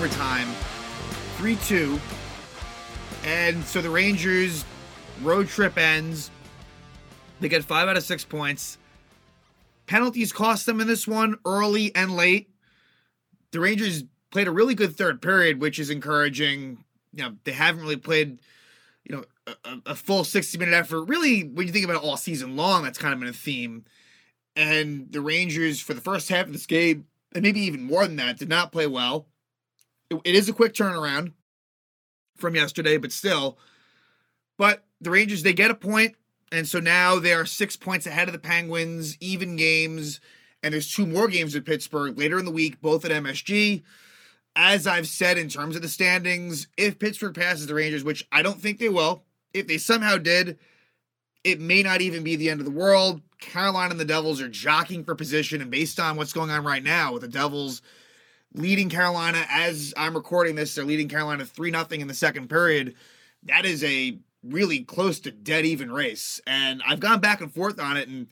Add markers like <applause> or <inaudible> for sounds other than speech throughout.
overtime, 3 2. And so the Rangers road trip ends. They get five out of six points. Penalties cost them in this one early and late. The Rangers played a really good third period, which is encouraging. You know, they haven't really played, you know, a, a full 60 minute effort. Really, when you think about it all season long, that's kind of been a theme. And the Rangers, for the first half of this game, and maybe even more than that, did not play well. It, it is a quick turnaround from yesterday, but still. But the Rangers, they get a point, and so now they are six points ahead of the Penguins, even games, and there's two more games with Pittsburgh later in the week, both at MSG. As I've said in terms of the standings, if Pittsburgh passes the Rangers, which I don't think they will, if they somehow did, it may not even be the end of the world. Carolina and the Devils are jockeying for position, and based on what's going on right now with the Devils leading Carolina as I'm recording this, they're leading Carolina 3 0 in the second period. That is a really close to dead even race. And I've gone back and forth on it and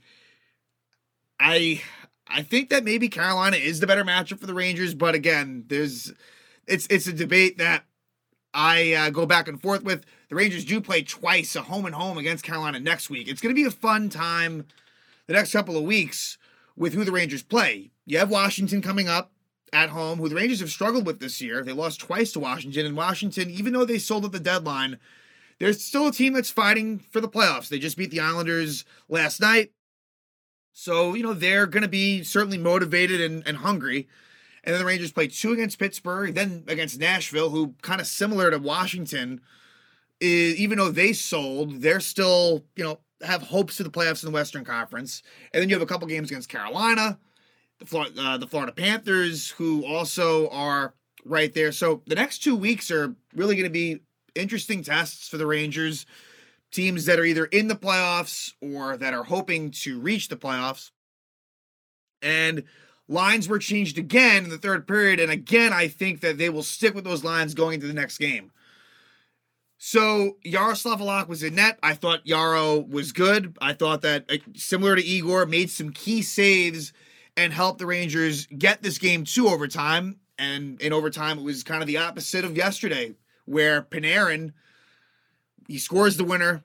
I I think that maybe Carolina is the better matchup for the Rangers, but again, there's it's it's a debate that I uh, go back and forth with. The Rangers do play twice, a home and home against Carolina next week. It's going to be a fun time the next couple of weeks with who the Rangers play. You have Washington coming up at home, who the Rangers have struggled with this year. They lost twice to Washington, and Washington, even though they sold at the deadline, they're still a team that's fighting for the playoffs. They just beat the Islanders last night. So, you know, they're going to be certainly motivated and, and hungry. And then the Rangers play two against Pittsburgh, then against Nashville, who kind of similar to Washington, is, even though they sold, they're still, you know, have hopes to the playoffs in the Western Conference. And then you have a couple games against Carolina, the Florida, uh, the Florida Panthers, who also are right there. So the next two weeks are really going to be interesting tests for the Rangers. Teams that are either in the playoffs or that are hoping to reach the playoffs. And lines were changed again in the third period. And again, I think that they will stick with those lines going into the next game. So Yaroslav Halak was in net. I thought Yaro was good. I thought that similar to Igor, made some key saves and helped the Rangers get this game to overtime. And in overtime, it was kind of the opposite of yesterday, where Panarin he scores the winner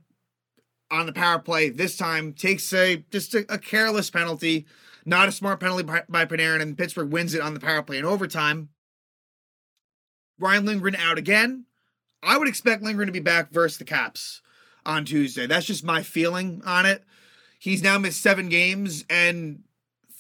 on the power play. This time takes a just a, a careless penalty, not a smart penalty by, by Panarin, and Pittsburgh wins it on the power play in overtime. Ryan Lindgren out again. I would expect Lindgren to be back versus the Caps on Tuesday. That's just my feeling on it. He's now missed seven games, and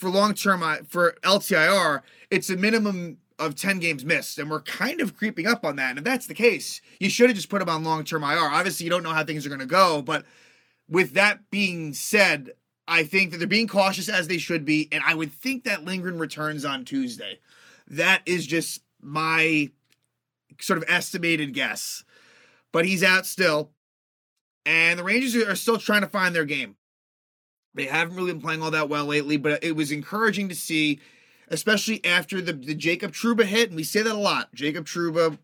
for long term uh, for LTIR, it's a minimum of 10 games missed, and we're kind of creeping up on that. And if that's the case, you should have just put him on long term IR. Obviously, you don't know how things are going to go, but with that being said, I think that they're being cautious as they should be, and I would think that Lindgren returns on Tuesday. That is just my sort of estimated guess. But he's out still. And the Rangers are still trying to find their game. They haven't really been playing all that well lately, but it was encouraging to see, especially after the, the Jacob Trouba hit. And we say that a lot. Jacob Trouba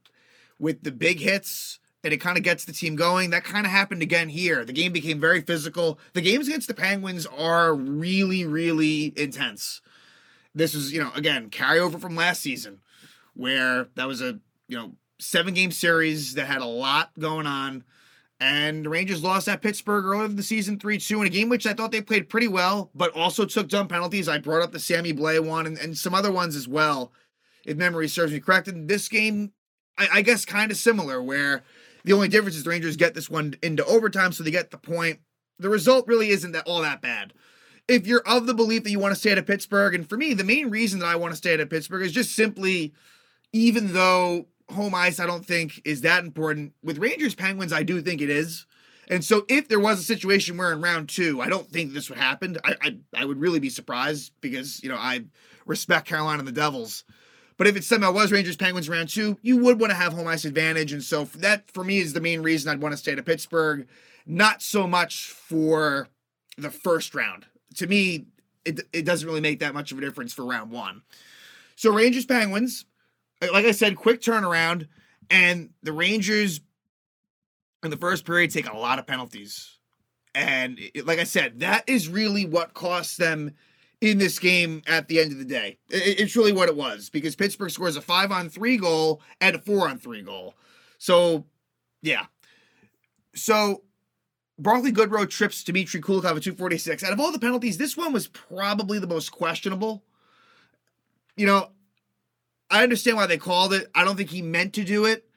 with the big hits, and it kind of gets the team going. That kind of happened again here. The game became very physical. The games against the Penguins are really, really intense. This was, you know, again, carryover from last season, where that was a, you know, seven game series that had a lot going on. And the Rangers lost at Pittsburgh earlier in the season 3 2 in a game which I thought they played pretty well, but also took dumb penalties. I brought up the Sammy Blais one and, and some other ones as well, if memory serves me correct. And this game, I, I guess, kind of similar, where the only difference is the Rangers get this one into overtime, so they get the point. The result really isn't that all that bad. If you're of the belief that you want to stay at Pittsburgh, and for me, the main reason that I want to stay at Pittsburgh is just simply, even though home ice, I don't think is that important. With Rangers Penguins, I do think it is. And so, if there was a situation where in round two, I don't think this would happen. I, I, I would really be surprised because you know I respect Carolina and the Devils. But if it somehow was Rangers Penguins round two, you would want to have home ice advantage, and so that for me is the main reason I'd want to stay to Pittsburgh. Not so much for the first round. To me, it it doesn't really make that much of a difference for round one. So Rangers Penguins, like I said, quick turnaround, and the Rangers in the first period take a lot of penalties. And it, like I said, that is really what costs them in this game at the end of the day. It's really what it was because Pittsburgh scores a five on three goal and a four on three goal. So, yeah. So, Barclay Goodrow trips Dmitry Kulikov at 246. Out of all the penalties, this one was probably the most questionable. You know, I understand why they called it. I don't think he meant to do it,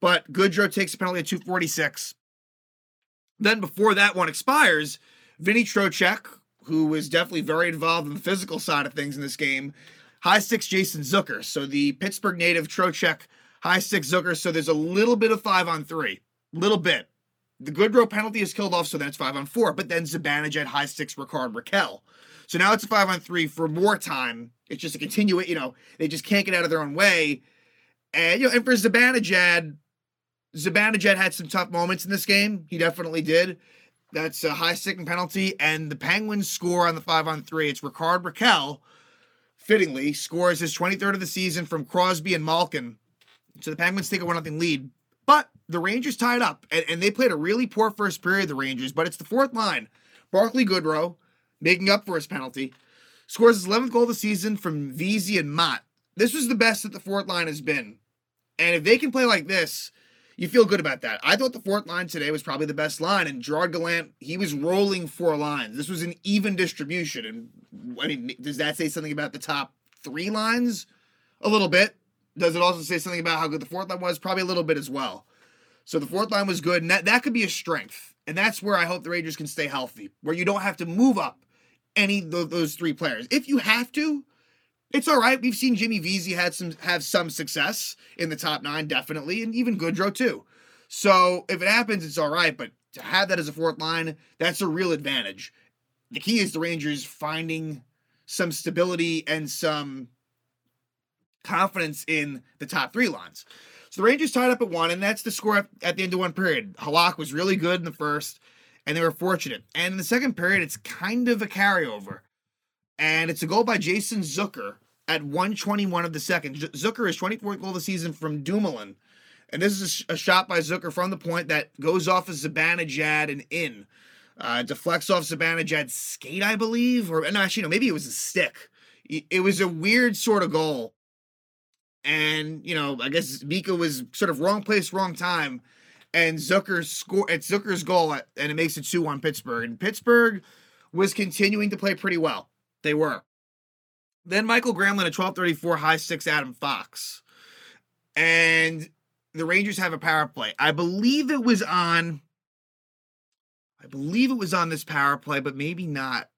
but Goodrow takes a penalty at 246. Then before that one expires, Vinny Trocheck, who was definitely very involved in the physical side of things in this game, high six Jason Zucker. So the Pittsburgh native Trocheck high six Zucker. So there's a little bit of five on three, little bit. The Goodrow penalty is killed off, so then it's five on four. But then Zibanejad high six Ricard Rakell. So now it's a five on three for more time. It's just a continue. You know, they just can't get out of their own way. And you know, and for Zibanejad, Zibanejad had some tough moments in this game. He definitely did. That's a high sticking penalty, and the Penguins score on the five on three. It's Ricard Rakell, fittingly, scores his 23rd of the season from Crosby and Malkin. So the Penguins take a 1 0 lead. But the Rangers tied up, and, and, they played a really poor first period, the Rangers, but it's the fourth line. Barclay Goodrow, making up for his penalty, scores his 11th goal of the season from Vesey and Motte. This was the best that the fourth line has been. And if they can play like this, you feel good about that. I thought the fourth line today was probably the best line, and Gerard Gallant, he was rolling four lines. This was an even distribution. And I mean, does that say something about the top three lines? A little bit. Does it also say something about how good the fourth line was? Probably a little bit as well. So the fourth line was good, and that, that could be a strength. And that's where I hope the Rangers can stay healthy, where you don't have to move up any of those three players. If you have to, it's all right. We've seen Jimmy Vesey had some have some success in the top nine, definitely, and even Goodrow too. So if it happens, it's all right. But to have that as a fourth line, that's a real advantage. The key is the Rangers finding some stability and some confidence in the top three lines. So the Rangers tied up at one, and that's the score at the end of one period. Halak was really good in the first, and they were fortunate. And in the second period, it's kind of a carryover and it's a goal by Jason Zucker at 121 of the second. Zucker is 24th goal of the season from Dumoulin. And this is a, shot by Zucker from the point that goes off of Zibanejad and in. Uh, deflects off Zibanejad's skate, I believe. Or no, actually, no, maybe it was a stick. It was a weird sort of goal. And, you know, I guess Mika was sort of wrong place, wrong time. And Zucker's score, it's Zucker's goal, and it makes it 2 1 Pittsburgh. And Pittsburgh was continuing to play pretty well. They were. Then Mikael Granlund at 1234, high six Adam Fox. And the Rangers have a power play. I believe it was on. I believe it was on this power play, but maybe not.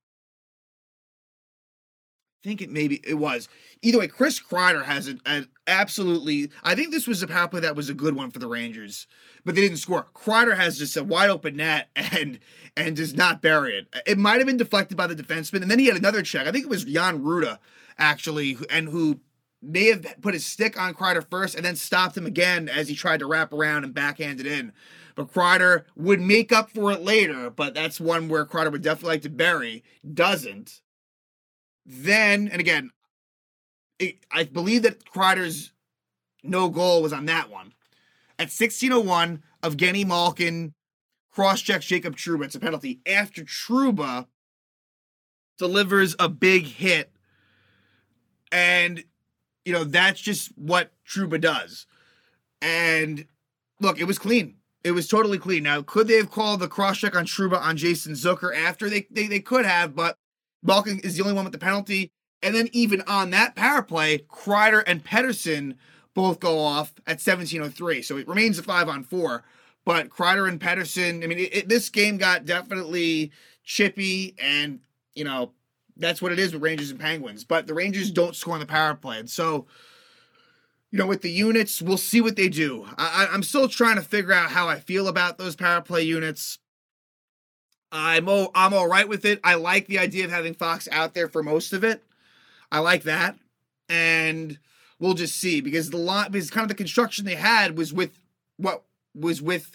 I think it maybe it was. Either way, Chris Kreider has an, an absolutely. I think this was a power play that was a good one for the Rangers, but they didn't score. Kreider has just a wide open net <laughs> and and does not bury it. It might have been deflected by the defenseman, and then he had another check. I think it was Jan Rutta actually, and who may have put his stick on Kreider first and then stopped him again as he tried to wrap around and backhand it in. But Kreider would make up for it later, but that's one where Kreider would definitely like to bury. Doesn't. Then, and again, I believe that Kreider's no goal was on that one. At 1601, Evgeny Malkin cross checks Jacob Trouba. It's a penalty. After Trouba delivers a big hit. And, you know, that's just what Trouba does. And look, it was clean. It was totally clean. Now, could they have called the cross check on Trouba on Jason Zucker after? They, they, they could have, but Malkin is the only one with the penalty. And then even on that power play, Kreider and Pettersson both go off at 17:03. So it remains a five on four. But Kreider and Pettersson, I mean, it, it, this game got definitely chippy, and you know that's what it is with Rangers and Penguins. But the Rangers don't score on the power play, and so you know with the units, we'll see what they do. I, I'm still trying to figure out how I feel about those power play units. I'm all, I'm all right with it. I like the idea of having Fox out there for most of it. I like that, and we'll just see because the line because kind of the construction they had was with what was with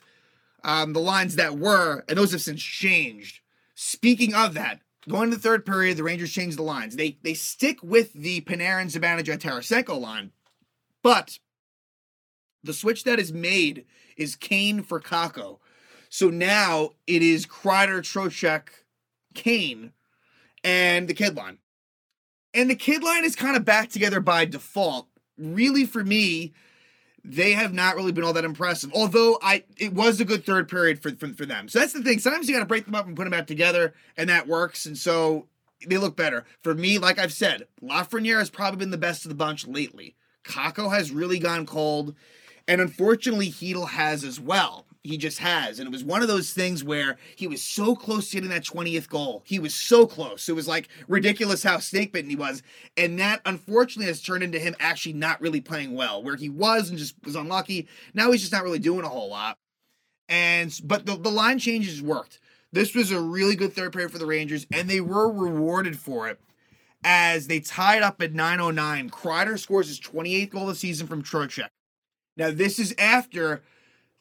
um, the lines that were, and those have since changed. Speaking of that, going to the third period, the Rangers changed the lines. They they stick with the Panarin, Zibanejad, Tarasenko line, but the switch that is made is Kane for Kakko. So now it is Kreider, Trocheck, Kane, and the kid line. And the kid line is kind of back together by default. Really, for me, they have not really been all that impressive. Although I, it was a good third period for for, for them. So that's the thing. Sometimes you got to break them up and put them back together, and that works. And so they look better. For me, like I've said, Lafreniere has probably been the best of the bunch lately. Kakko has really gone cold, and unfortunately, Chytil has as well. He just has. And it was one of those things where he was so close to getting that 20th goal. He was so close. It was like ridiculous how snake bitten he was. And that unfortunately has turned into him actually not really playing well, where he was and just was unlucky. Now he's just not really doing a whole lot. And but the, the line changes worked. This was a really good third period for the Rangers, and they were rewarded for it as they tied up at 909. Kreider scores his 28th goal of the season from Trocheck. Now, this is after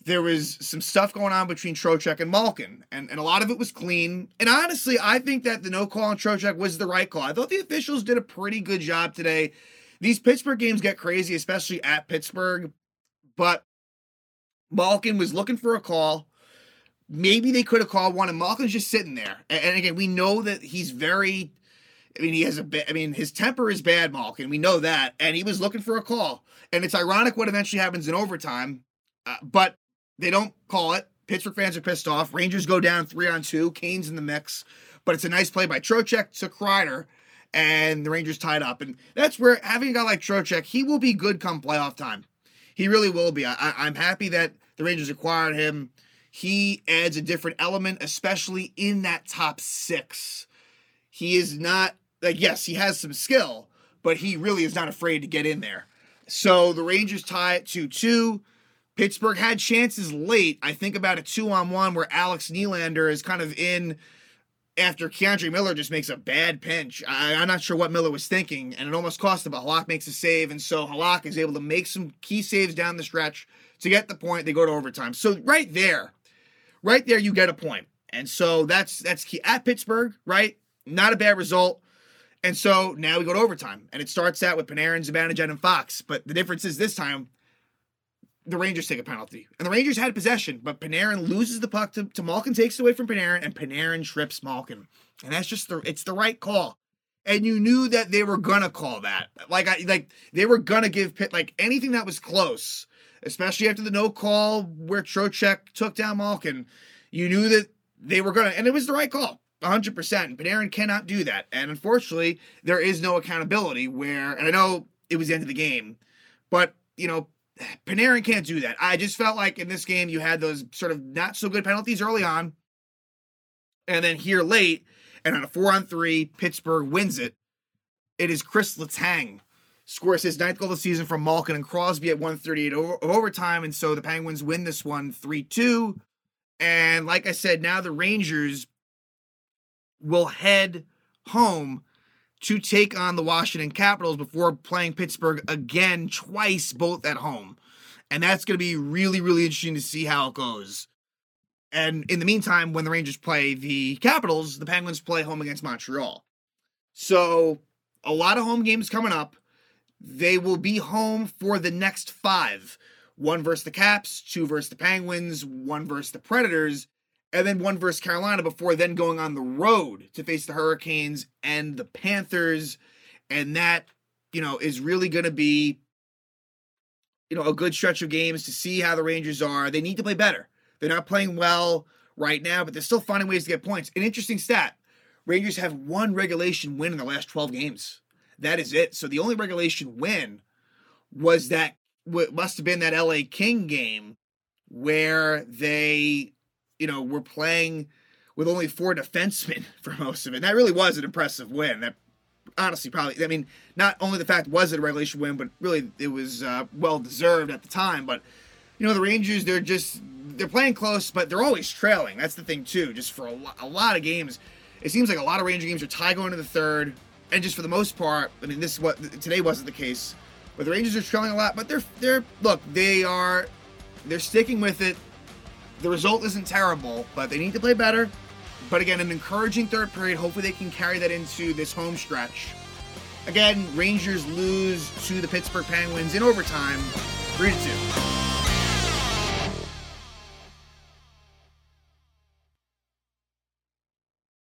there was some stuff going on between Trocheck and Malkin, and, and a lot of it was clean. And honestly, I think that the no call on Trocheck was the right call. I thought the officials did a pretty good job today. These Pittsburgh games get crazy, especially at Pittsburgh, but Malkin was looking for a call. Maybe they could have called one, and Malkin's just sitting there. And, and again, we know that he's very. I mean, he has a. I mean, his temper is bad, Malkin. We know that, and he was looking for a call. And it's ironic what eventually happens in overtime, uh, but they don't call it. Pittsburgh fans are pissed off. Rangers go down three on two. Kane's in the mix, but it's a nice play by Trocheck to Kreider, and the Rangers tied up. And that's where having a guy like Trocheck, he will be good come playoff time. He really will be. I, I'm happy that the Rangers acquired him. He adds a different element, especially in that top six. He is not like yes, he has some skill, but he really is not afraid to get in there. So the Rangers tie it 2 2. Pittsburgh had chances late. I think about a two on one where Alex Nylander is kind of in after K'Andre Miller just makes a bad pinch. I, am not sure what Miller was thinking, and it almost cost him, but Halak makes a save, and so Halak is able to make some key saves down the stretch to get the point. They go to overtime. So right there, right there, you get a point. And so that's that's key at Pittsburgh, right? Not a bad result. And so now we go to overtime, and it starts out with Panarin, Zibanejad, and Fox. But the difference is this time the Rangers take a penalty. And the Rangers had possession, but Panarin loses the puck to, to Malkin, takes it away from Panarin, and Panarin trips Malkin. And that's just the it's the right call. And you knew that they were gonna call that. Like I like they were gonna give Pitt like anything that was close, especially after the no call where Trocheck took down Malkin. You knew that they were gonna and it was the right call. 100%. Panarin cannot do that. And unfortunately, there is no accountability where, and I know it was the end of the game, but, you know, Panarin can't do that. I just felt like in this game you had those sort of not so good penalties early on, and then here late, and on a four on three, Pittsburgh wins it. It is Chris Letang scores his ninth goal of the season from Malkin and Crosby at 138 over, overtime, and so the Penguins win this one 3 2. And like I said, now the Rangers will head home to take on the Washington Capitals before playing Pittsburgh again twice, both at home. And that's going to be really, really interesting to see how it goes. And in the meantime, when the Rangers play the Capitals, the Penguins play home against Montreal. So, a lot of home games coming up. They will be home for the next five one versus the Caps, two versus the Penguins, one versus the Predators, and then one versus Carolina before then going on the road to face the Hurricanes and the Panthers. And that, you know, is really going to be, you know, a good stretch of games to see how the Rangers are. They need to play better. They're not playing well right now, but they're still finding ways to get points. An interesting stat Rangers have one regulation win in the last 12 games. That is it. So the only regulation win was that, must have been that LA King game where they you know, we're playing with only four defensemen <laughs> for most of it. And that really was an impressive win. That honestly probably, I mean, not only the fact was it a regulation win, but really it was uh, well deserved at the time. But you know, the Rangers, they're just they're playing close, but they're always trailing. That's the thing too. Just for a, lo- a lot of games, it seems like a lot of Ranger games are tie going to the third, and just for the most part, I mean, this what today wasn't the case. But the Rangers are trailing a lot, but they're they're look, they are they're sticking with it. The result isn't terrible, but they need to play better. But again, an encouraging third period. Hopefully, they can carry that into this home stretch. Again, Rangers lose to the Pittsburgh Penguins in overtime, 3 2.